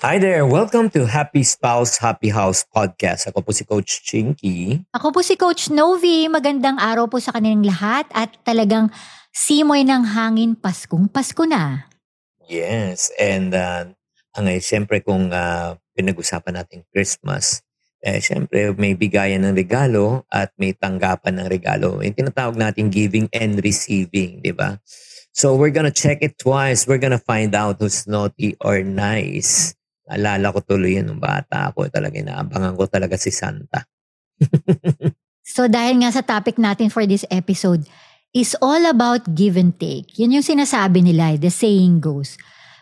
Hi there! Welcome to Happy Spouse, Happy House Podcast. Ako po si Coach Chinky. Ako po si Coach Novi. Magandang araw po sa kanilang lahat at talagang simoy ng hangin Paskong Pasko na. Yes, and uh, ang eh, siyempre kung uh, pinag-usapan natin Christmas, eh, siyempre may bigayan ng regalo at may tanggapan ng regalo. Yung tinatawag natin giving and receiving, di ba? So we're gonna check it twice. We're gonna find out who's naughty or nice. Alala ko tuloy yun nung bata ako. Talaga inaabangan ko talaga si Santa. so dahil nga sa topic natin for this episode is all about give and take. Yun yung sinasabi nila, the saying goes.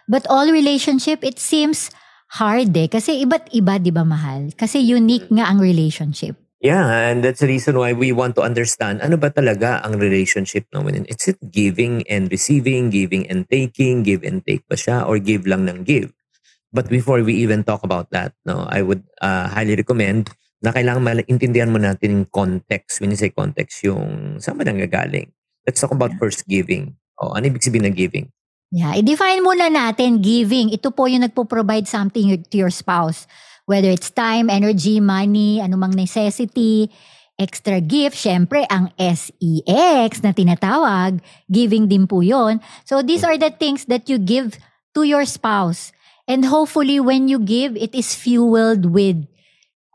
But all relationship, it seems hard eh. Kasi iba't iba, di ba mahal? Kasi unique nga ang relationship. Yeah, and that's the reason why we want to understand ano ba talaga ang relationship naman. It's it giving and receiving, giving and taking, give and take ba siya, or give lang ng give? But before we even talk about that, no, I would uh, highly recommend na kailangan maintindihan mo natin yung context. When you say context, yung saan ba nanggagaling? Let's talk about first giving. O, ano ibig sabihin ng giving? Yeah, i-define muna natin giving. Ito po yung nagpo-provide something to your spouse. Whether it's time, energy, money, anumang necessity, extra gift, syempre ang SEX na tinatawag, giving din po yon. So these are the things that you give to your spouse. And hopefully when you give, it is fueled with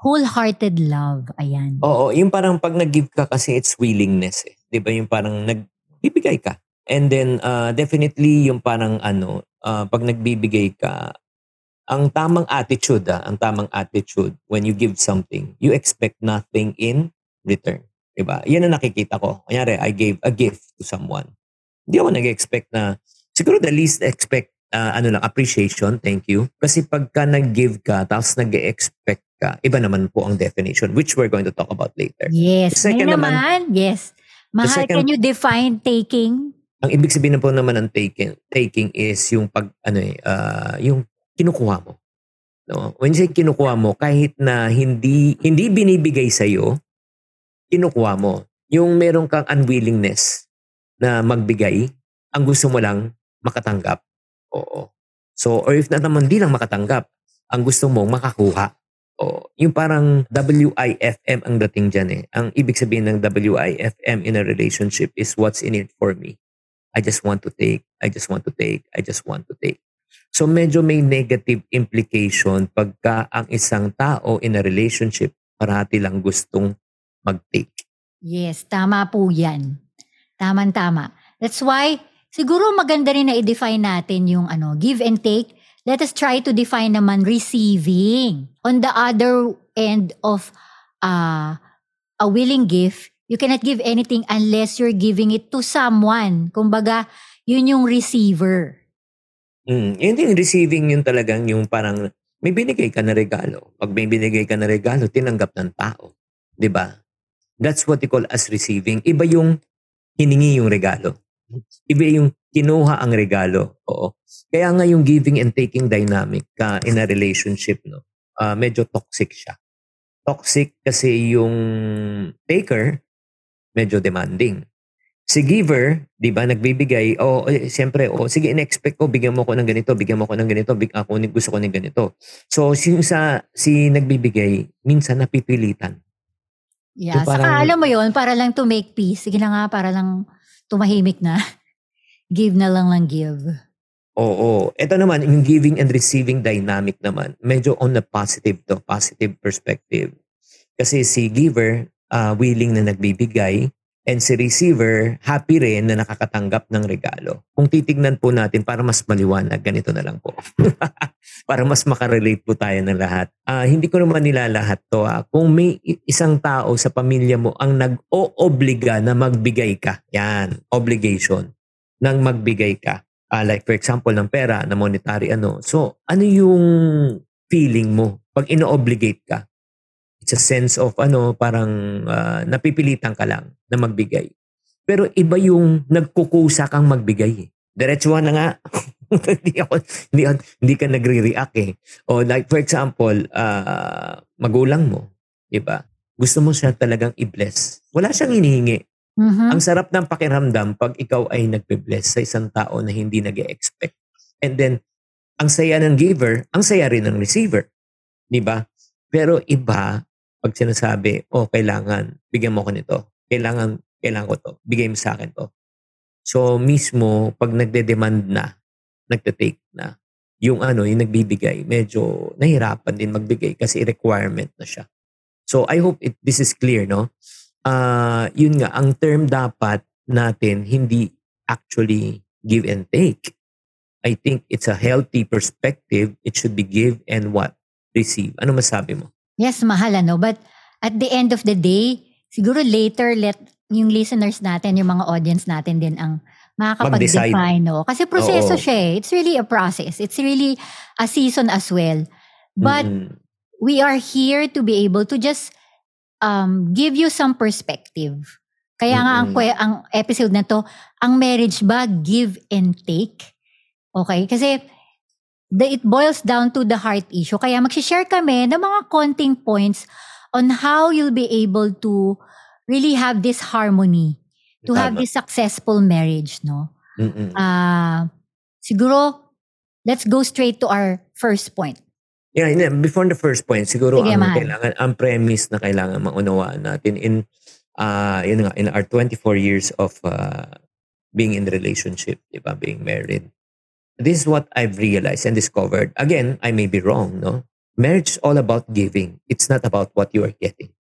wholehearted love. Ayan. Oo, yung parang pag nag-give ka kasi it's willingness eh. 'Di ba yung parang nagbibigay ka. And then uh, definitely yung parang ano, uh, pag nagbibigay ka, ang tamang attitude, ah, ang tamang attitude when you give something, you expect nothing in return. 'Di ba? Yan ang nakikita ko. Kunyari, I gave a gift to someone. Hindi ako nag-expect na siguro the least expect uh, ano lang, appreciation, thank you. Kasi pagka nag-give ka, tapos nag-expect ka, iba naman po ang definition, which we're going to talk about later. Yes. Second naman, naman, yes. Mahal, second, can you define taking? Ang ibig sabihin po naman ng taking, taking is yung pag, ano eh, uh, yung kinukuha mo. No? When you say kinukuha mo, kahit na hindi hindi binibigay sa iyo, kinukuha mo. Yung meron kang unwillingness na magbigay, ang gusto mo lang makatanggap. Oo. So, or if na naman di lang makatanggap, ang gusto mong makakuha. Oo. Yung parang WIFM ang dating dyan eh. Ang ibig sabihin ng WIFM in a relationship is what's in it for me. I just want to take, I just want to take, I just want to take. So medyo may negative implication pagka ang isang tao in a relationship parati lang gustong mag-take. Yes, tama po yan. Tama-tama. That's why Siguro maganda rin na i-define natin yung ano, give and take. Let us try to define naman receiving. On the other end of uh, a willing gift, you cannot give anything unless you're giving it to someone. Kumbaga, yun yung receiver. Mm, yun yung receiving yun talagang yung parang may binigay ka na regalo. Pag may binigay ka na regalo, tinanggap ng tao. ba? That's what you call as receiving. Iba yung hiningi yung regalo. Iba yung kinuha ang regalo. Oo. Kaya nga yung giving and taking dynamic uh, in a relationship, no, uh, medyo toxic siya. Toxic kasi yung taker, medyo demanding. Si giver, di ba, nagbibigay, oh, eh, siyempre, oh, sige, in-expect ko, bigyan mo ko ng ganito, bigyan mo ko ng ganito, big, ako gusto ko ng ganito. So, si, sa, si nagbibigay, minsan napipilitan. Yeah, so, parang, saka alam mo yon para lang to make peace. Sige na nga, para lang tumahimik na. give na lang lang give. Oo. Ito naman, yung giving and receiving dynamic naman, medyo on the positive to, positive perspective. Kasi si giver, uh, willing na nagbibigay, and si receiver, happy rin na nakakatanggap ng regalo. Kung titignan po natin para mas maliwanag, ganito na lang po. para mas makarelate po tayo ng lahat. Uh, hindi ko naman nila lahat to. Ha. Kung may isang tao sa pamilya mo ang nag-oobliga na magbigay ka, yan, obligation. nang magbigay ka. Ah, like for example, ng pera, na monetary ano. So, ano yung feeling mo pag ino-obligate ka? It's a sense of ano, parang uh, napipilitan ka lang na magbigay. Pero iba yung nagkukusa kang magbigay. Eh. Diretsuhan na nga. hindi ako hindi, hindi ka nagre-react eh. O like for example, uh, magulang mo, 'di ba? Gusto mo siya talagang i-bless. Wala siyang hinihingi. Mhm. Ang sarap ng pakiramdam pag ikaw ay nagbe-bless sa isang tao na hindi nag expect And then, ang saya ng giver, ang saya rin ng receiver. Di ba? Pero iba, pag sinasabi, oh, kailangan, bigyan mo ko nito. Kailangan, kailangan ko to. Bigay mo sa akin to. So, mismo, pag nagde-demand na, nagte-take na, yung ano, yung nagbibigay, medyo nahirapan din magbigay kasi requirement na siya. So, I hope it, this is clear, no? uh, yun nga, ang term dapat natin hindi actually give and take. I think it's a healthy perspective. It should be give and what? Receive. Ano masabi mo? Yes, mahal ano. But at the end of the day, siguro later let yung listeners natin, yung mga audience natin din ang makakapag-define. No? Kasi proseso Oo. siya eh. It's really a process. It's really a season as well. But Mm-mm. we are here to be able to just um, give you some perspective. Kaya nga ang, Mm-mm. kwe- ang episode na to, ang marriage ba give and take? Okay? Kasi the, it boils down to the heart issue. Kaya mag-share kami ng mga konting points on how you'll be able to really have this harmony, to have Tama. this successful marriage, no? Ah, siguro, let's go straight to our first point. Yeah, before the first point, siguro Sige, ang mahal. kailangan, ang premise na kailangan maunawaan natin in uh, yun nga, in our 24 years of uh, being in relationship, di ba, being married. This is what I've realized and discovered. Again, I may be wrong, no? Marriage is all about giving. It's not about what you are getting.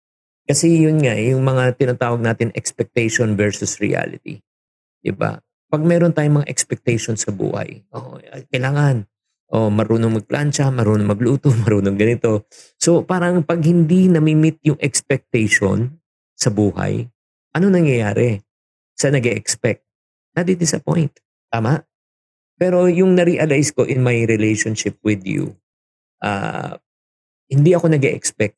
Kasi yun nga, yung mga tinatawag natin expectation versus reality. Di ba? Pag meron tayong mga expectation sa buhay, oh, kailangan, oh, marunong magplancha, marunong magluto, marunong ganito. So parang pag hindi nami-meet yung expectation sa buhay, ano nangyayari? Sa nag expect Nadi-disappoint. Tama? Pero yung na-realize ko in my relationship with you, ah, hindi ako nag expect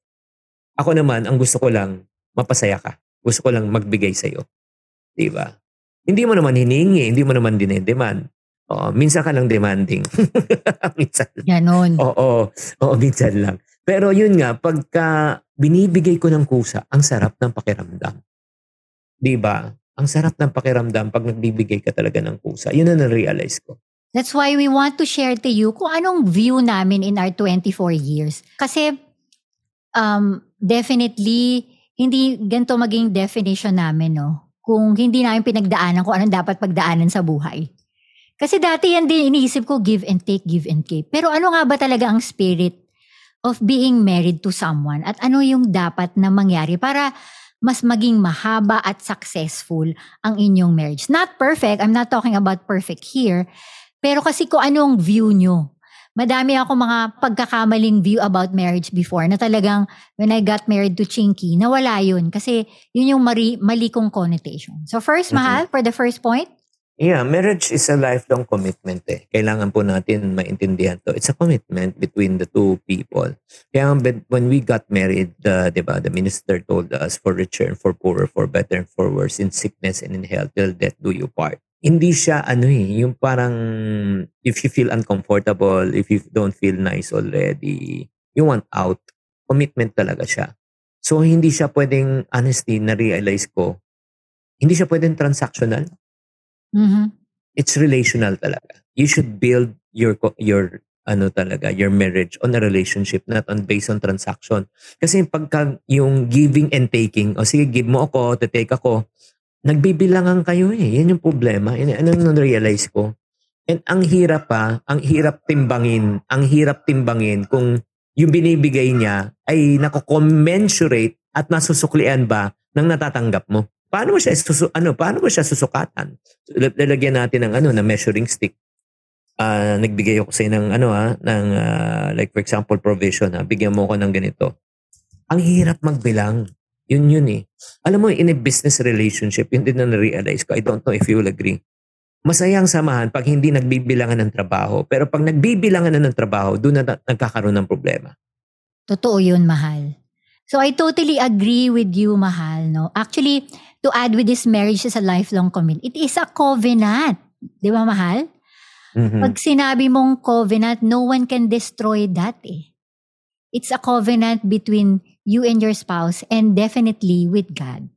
Ako naman, ang gusto ko lang, mapasaya ka. Gusto ko lang magbigay sa'yo. Di ba? Hindi mo naman hinihingi, hindi mo naman dinedemand. Oo, minsan ka lang demanding. minsan lang. Ganon. Oo, oo, minsan lang. Pero yun nga, pagka binibigay ko ng kusa, ang sarap ng pakiramdam. Di ba? Ang sarap ng pakiramdam pag nagbibigay ka talaga ng kusa. Yun na na-realize ko. That's why we want to share to you kung anong view namin in our 24 years. Kasi um, definitely, hindi ganito maging definition namin, no? Kung hindi namin pinagdaanan kung anong dapat pagdaanan sa buhay. Kasi dati yan din iniisip ko, give and take, give and take. Pero ano nga ba talaga ang spirit of being married to someone? At ano yung dapat na mangyari para mas maging mahaba at successful ang inyong marriage? Not perfect. I'm not talking about perfect here. Pero kasi kung anong view nyo. Madami ako mga pagkakamaling view about marriage before na talagang when I got married to Chinky, nawala yun. Kasi yun yung mali, mali kong connotation. So first, Mhm. Mahal, for the first point, Yeah, marriage is a lifelong commitment eh. Kailangan po natin maintindihan to. It's a commitment between the two people. Kaya when we got married, uh, di ba, the minister told us, for richer and for poorer, for better and for worse, in sickness and in health, till death do you part. Hindi siya ano eh, yung parang if you feel uncomfortable, if you don't feel nice already, you want out. Commitment talaga siya. So, hindi siya pwedeng, honestly, na-realize ko, hindi siya pwedeng transactional mhm, it's relational talaga. You should build your your ano talaga, your marriage on a relationship not on based on transaction. Kasi pagka yung giving and taking, o sige, give mo ako, to take ako, nagbibilangan kayo eh. Yan yung problema. Yan, ano nang realize ko. And ang hirap pa, ang hirap timbangin, ang hirap timbangin kung yung binibigay niya ay nako-commensurate at nasusuklian ba ng natatanggap mo. Paano mo siya susu, ano, paano mo siya susukatan? Lalagyan natin ng ano na measuring stick. Ah, nagbigay ako sa ng ano ha, ng ah, like for example provision ha, bigyan mo ko ng ganito. Ang hirap magbilang. Yun yun eh. Alam mo, in a business relationship, yun din na na-realize ko. I don't know if you will agree. masayang samahan pag hindi nagbibilangan ng trabaho. Pero pag nagbibilangan na ng trabaho, doon na nagkakaroon ng problema. Totoo yun, mahal. So I totally agree with you, mahal. No? Actually, to add with this marriage is a lifelong commitment. It is a covenant. Di ba, mahal? Mhm. Pag sinabi mong covenant, no one can destroy that eh. It's a covenant between you and your spouse and definitely with God.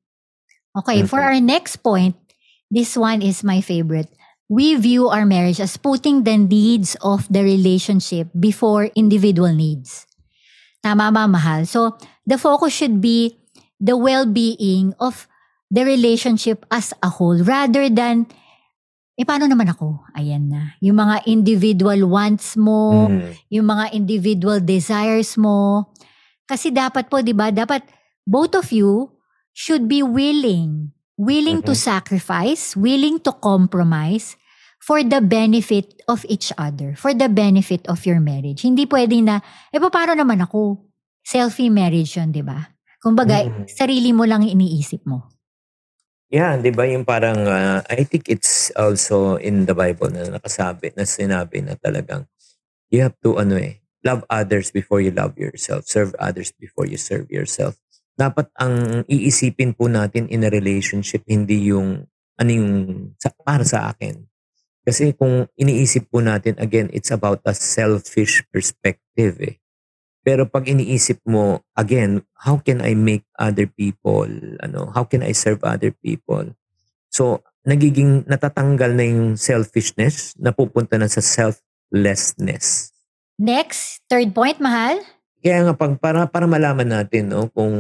Okay, for Mhm. our next point, this one is my favorite. We view our marriage as putting the needs of the relationship before individual needs. Tama ba, mahal? So, the focus should be the well-being of the relationship as a whole rather than eh, paano naman ako? Ayan na. Yung mga individual wants mo, Mhm. yung mga individual desires mo. Kasi dapat po, di ba, dapat both of you should be willing. Willing to Mhm. sacrifice, willing to compromise for the benefit of each other, for the benefit of your marriage. Hindi pwede na, eh, paano naman ako? Selfie marriage yun, di ba? Kumbaga, Mhm. sarili mo lang iniisip mo. Yeah, 'di ba yung parang ah, I think it's also in the Bible na nakasabi na sinabi na talagang you have to ano eh love others before you love yourself, serve others before you serve yourself. Dapat ang iisipin po natin in a relationship hindi yung ano yung sa, para sa akin. Kasi kung iniisip po natin again it's about a selfish perspective eh. Pero pag iniisip mo, again, how can I make other people, ano, how can I serve other people? So, nagiging natatanggal na yung selfishness, napupunta na sa selflessness. Next, third point, mahal? Kaya nga pag para para malaman natin no kung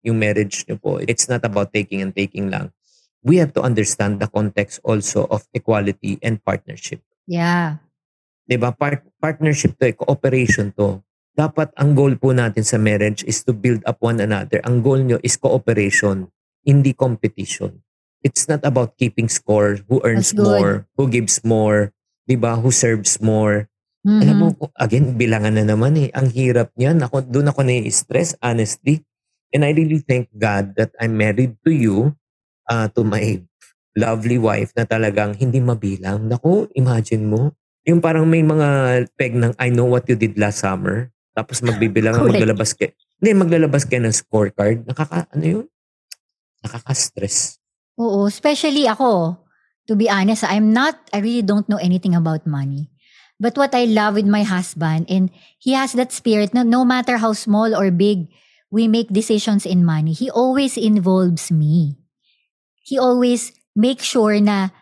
yung marriage niyo po it's not about taking and taking lang. We have to understand the context also of equality and partnership. Yeah. 'Di ba? Part, partnership to, eh, cooperation to. Dapat ang goal po natin sa marriage is to build up one another. Ang goal nyo is cooperation, hindi competition. It's not about keeping score, who earns more, who gives more, 'di ba? Who serves more. Mhm. Alam mo, again, bilangan na naman eh. Ang hirap niyan. Ako, doon ako nai-stress, honestly. And I really thank God that I'm married to you, uh, to my lovely wife na talagang hindi mabilang. Naku, imagine mo. Yung parang may mga peg ng I know what you did last summer. Tapos magbibilang, maglalabas ka. Hindi, maglalabas ka ng scorecard. Nakaka, ano yun? Nakaka-stress. Oo, especially ako. To be honest, I'm not, I really don't know anything about money. But what I love with my husband, and he has that spirit na no matter how small or big we make decisions in money, he always involves me. He always makes sure na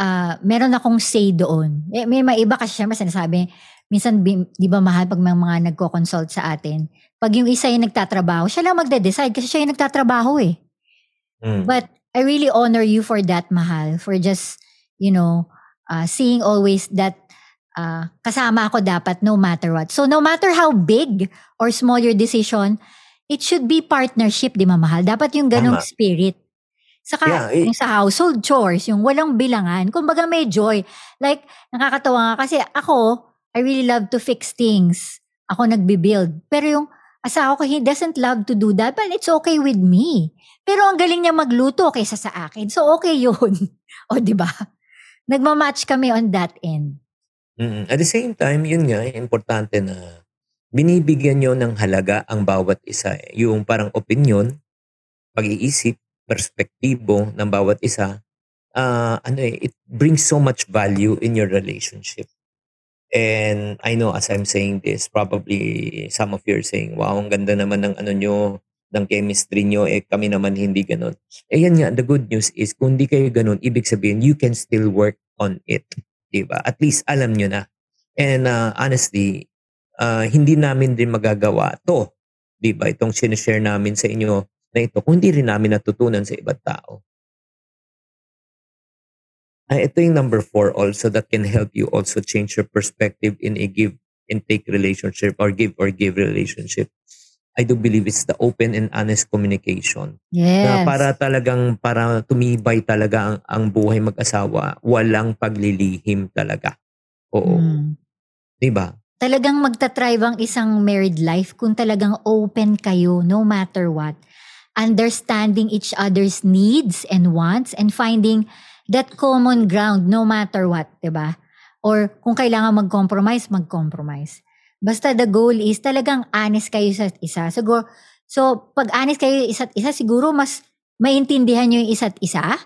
ah, meron akong say doon. Eh, may mga iba kasi syempre sinasabi, minsan di ba mahal pag may mga nagko-consult sa atin, pag yung isa yung nagtatrabaho, siya lang magde-decide kasi siya yung nagtatrabaho eh. Mm. But I really honor you for that, Mahal, for just, you know, uh, seeing always that uh, kasama ako dapat no matter what. So no matter how big or small your decision, it should be partnership, di ba, Mahal? Dapat yung ganong Tama. spirit. Saka Yeah, eh- yung sa household chores, yung walang bilangan, kumbaga may joy. Like, nakakatawa nga kasi ako, I really love to fix things. Ako nagbi-build. Pero yung asawa ko, he doesn't love to do that, but it's okay with me. Pero ang galing niya magluto kaysa sa akin. So, okay yun. o, di ba? Nagmamatch kami on that end. Mm, At the same time, yun nga, importante na binibigyan nyo ng halaga ang bawat isa. Yung parang opinion, pag-iisip, perspektibo ng bawat isa, ah, ano eh, it brings so much value in your relationship. And I know as I'm saying this, probably some of you are saying, wow, ang ganda naman ng ano nyo, ng chemistry nyo, eh kami naman hindi ganun. Eh yan nga, the good news is, kung di kayo ganun, ibig sabihin, you can still work on it. Diba? At least alam nyo na. And uh, honestly, uh, hindi namin din magagawa to. Diba? Itong sinishare namin sa inyo na ito, kung hindi rin namin natutunan sa ibang tao. Ah, ito yung number four also that can help you also change your perspective in a give and take relationship or give or give relationship. I do believe it's the open and honest communication Yes. na para talagang para tumibay talaga ang, ang buhay mag-asawa, walang paglilihim talaga. Oo. Mm. 'Di ba? Talagang magta-thrive ang isang married life kung talagang open kayo no matter what. Understanding each other's needs and wants and finding that common ground no matter what, 'di ba? Or kung kailangan mag-compromise, mag-compromise. Basta the goal is talagang honest kayo sa isa. Siguro, so pag honest kayo isa't isa, siguro mas maintindihan nyo yung isa't isa.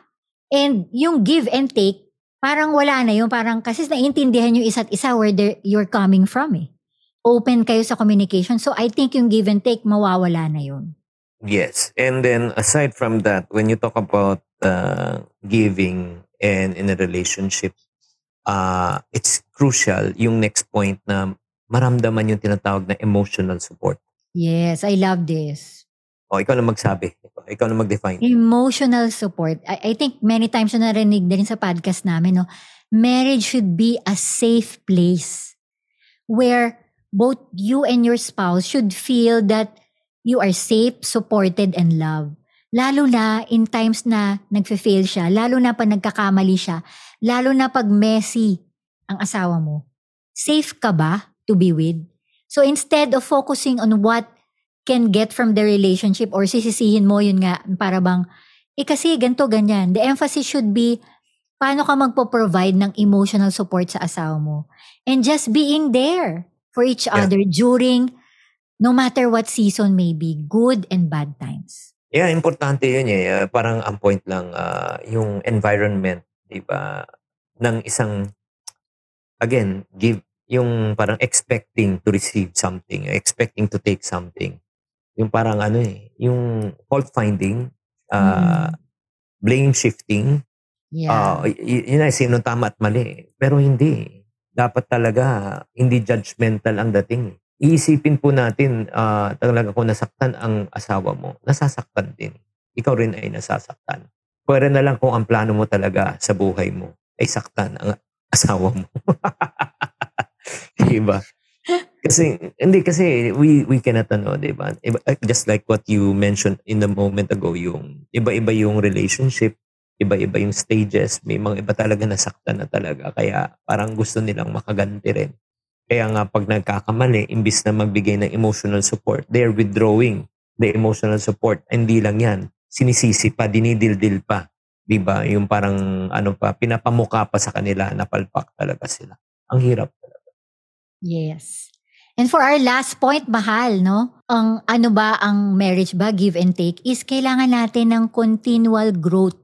And yung give and take, parang wala na yun. Parang kasi naiintindihan yung isa't isa where you're coming from eh. Open kayo sa communication. So I think yung give and take, mawawala na yun. Yes. And then aside from that, when you talk about uh, giving and in a relationship, uh, it's crucial yung next point na maramdaman yung tinatawag na emotional support. Yes, I love this. O, ikaw na magsabi. Ikaw na mag-define. Emotional support. I, I think many times na narinig na rin sa podcast namin, no? marriage should be a safe place where both you and your spouse should feel that you are safe, supported, and loved. Lalo na in times na nagfe-fail siya, lalo na pag nagkakamali siya, lalo na pag messy ang asawa mo. Safe ka ba to be with? So instead of focusing on what can get from the relationship or sisisihin mo yun nga, para bang, eh kasi ganto ganyan. The emphasis should be, paano ka magpo-provide ng emotional support sa asawa mo? And just being there for each yeah. other during no matter what season may be, good and bad times. Yeah, importante yun eh. Uh, parang ang point lang, uh, yung environment, di ba, ng isang, again, give, yung parang expecting to receive something, expecting to take something. Yung parang ano eh, yung fault finding, uh, mm. blame shifting, yeah. uh, y- yun ay sino tama at mali. Pero hindi. Dapat talaga, hindi judgmental ang dating. Iisipin po natin, uh, talaga kung nasaktan ang asawa mo, nasasaktan din. Ikaw rin ay nasasaktan. Pwede na lang kung ang plano mo talaga sa buhay mo ay saktan ang asawa mo. diba? Kasi, hindi kasi we, we cannot ano, diba? Just like what you mentioned in the moment ago, yung iba-iba yung relationship, iba-iba yung stages, may mga iba talaga nasaktan na talaga. Kaya parang gusto nilang makaganti rin. Kaya nga pag nagkakamali, imbis na magbigay ng emotional support, they're withdrawing the emotional support. Hindi lang yan. Sinisisi pa, dinidildil pa. Di ba? Yung parang ano pa, pinapamuka pa sa kanila, napalpak talaga sila. Ang hirap. Yes. And for our last point, mahal, no? Ang ano ba ang marriage ba, give and take, is kailangan natin ng continual growth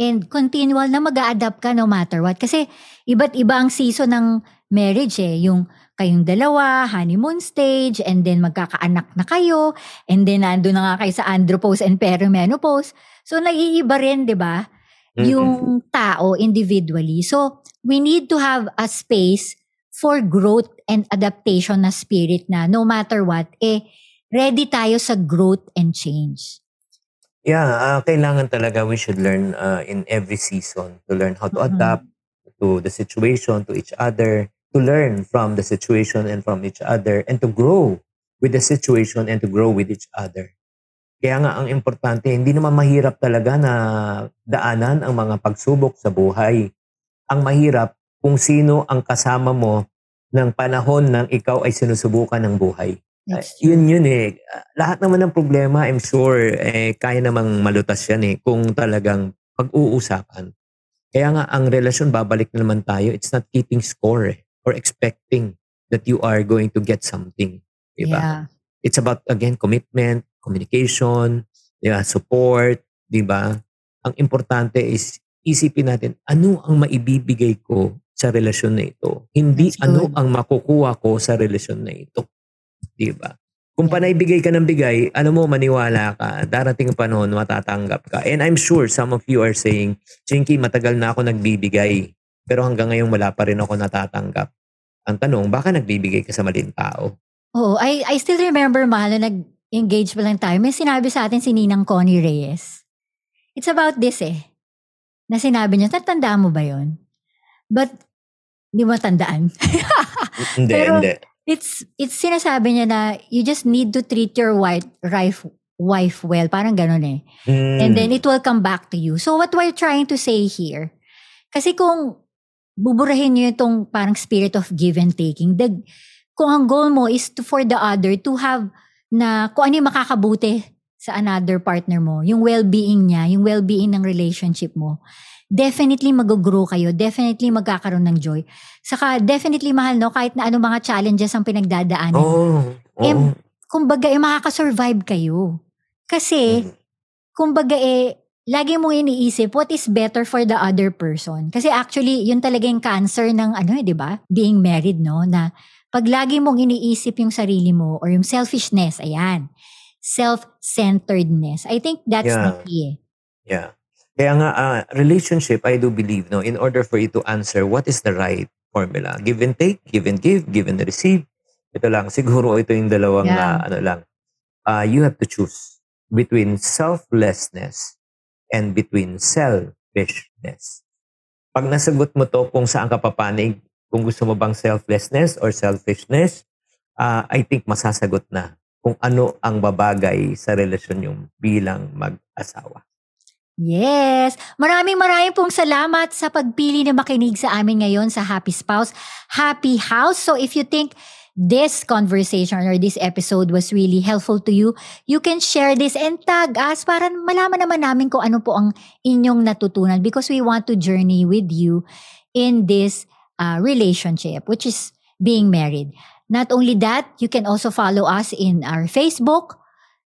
and continual na mag adapt ka no matter what. Kasi iba't iba ang season ng marriage eh. Yung kayong dalawa, honeymoon stage, and then magkakaanak na kayo, and then nando na nga kayo sa andropause and perimenopause. So naiiba rin, di ba? Mm-hmm. Yung tao individually. So we need to have a space for growth and adaptation na spirit na no matter what, eh, ready tayo sa growth and change. Yeah, uh, kailangan talaga we should learn uh, in every season to learn how to mm-hmm. adapt to the situation, to each other, to learn from the situation and from each other, and to grow with the situation and to grow with each other. Kaya nga ang importante, hindi naman mahirap talaga na daanan ang mga pagsubok sa buhay. Ang mahirap kung sino ang kasama mo ng panahon ng ikaw ay sinusubukan ng buhay. Uh, yun yun eh. Lahat naman ng problema, I'm sure, eh, kaya namang malutas yan eh kung talagang pag-uusapan. Kaya nga ang relasyon, babalik na naman tayo, it's not keeping score eh, or expecting that you are going to get something. Diba? Yeah. It's about, again, commitment, communication, diba? support, diba? Ang importante is isipin natin, ano ang maibibigay ko sa relasyon na ito? Hindi ano ang makukuha ko sa relasyon na ito. Di ba? Kung panaybigay ka ng bigay, ano mo, maniwala ka, darating panahon, matatanggap ka. And I'm sure some of you are saying, Chinky, matagal na ako nagbibigay. Pero hanggang ngayon wala pa rin ako natatanggap. Ang tanong, baka nagbibigay ka sa maling tao? Oo, I, I still remember, mahal, na nag-engage pa lang tayo. May sinabi sa atin si Ninang Connie Reyes. It's about this eh. Na sinabi niya, tatandaan mo ba yon? But, hindi mo tandaan. hindi, Pero, hindi It's, it's sinasabi niya na you just need to treat your wife, wife, wife well. Parang ganun eh. Mm. And then it will come back to you. So what we're trying to say here, kasi kung buburahin niyo itong parang spirit of give and taking, the, kung ang goal mo is to, for the other to have na kung ano yung makakabuti sa another partner mo, yung well-being niya, yung well-being ng relationship mo, definitely mag-grow kayo, definitely magkakaroon ng joy. Saka definitely mahal no, kahit na ano mga challenges ang pinagdadaanan. Oo. Oh, Eh, oo. kumbaga, eh, makakasurvive kayo. Kasi, Mm. kumbaga, eh, lagi mong iniisip what is better for the other person. Kasi actually, yun talaga yung cancer ng ano eh, di ba? Being married, no? Na pag lagi mong iniisip yung sarili mo or yung selfishness, ayan, self-centeredness. I think that's the Yeah. key. eh. Yeah. Kaya nga, ah, relationship, I do believe, no, in order for you to answer what is the right formula, give and take, give and give, give and receive. Ito lang, siguro ito yung dalawang, Yeah. ah, ano lang, Ah, you have to choose between selflessness and between selfishness. Pag nasagot mo to kung saan ka papanig, kung gusto mo bang selflessness or selfishness, ah, I think masasagot na kung ano ang babagay sa relasyon yung bilang mag-asawa. Yes. Maraming maraming pong salamat sa pagpili na makinig sa amin ngayon sa Happy Spouse, Happy House. So if you think this conversation or this episode was really helpful to you, you can share this and tag us para malaman naman namin kung ano po ang inyong natutunan because we want to journey with you in this uh, relationship, which is being married. Not only that, you can also follow us in our Facebook,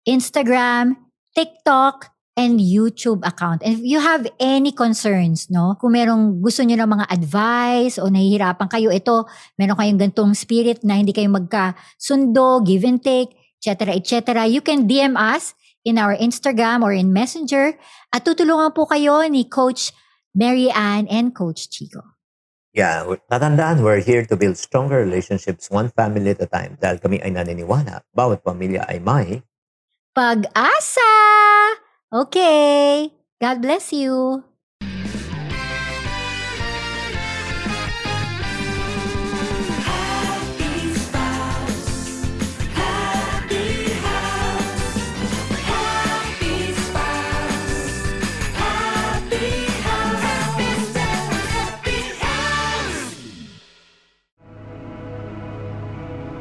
Instagram, TikTok, and YouTube account. And if you have any concerns, no? Kung merong gusto nyo ng mga advice o nahihirapan kayo, ito, meron kayong gantong spirit na hindi kayo magkasundo, give and take, etc., etc., you can DM us in our Instagram or in Messenger at tutulungan po kayo ni Coach Mary Ann and Coach Chico. Yeah, tatandaan, we're here to build stronger relationships one family at a time dahil kami ay naniniwala, bawat pamilya ay may Pag-asa! Okay. God bless you.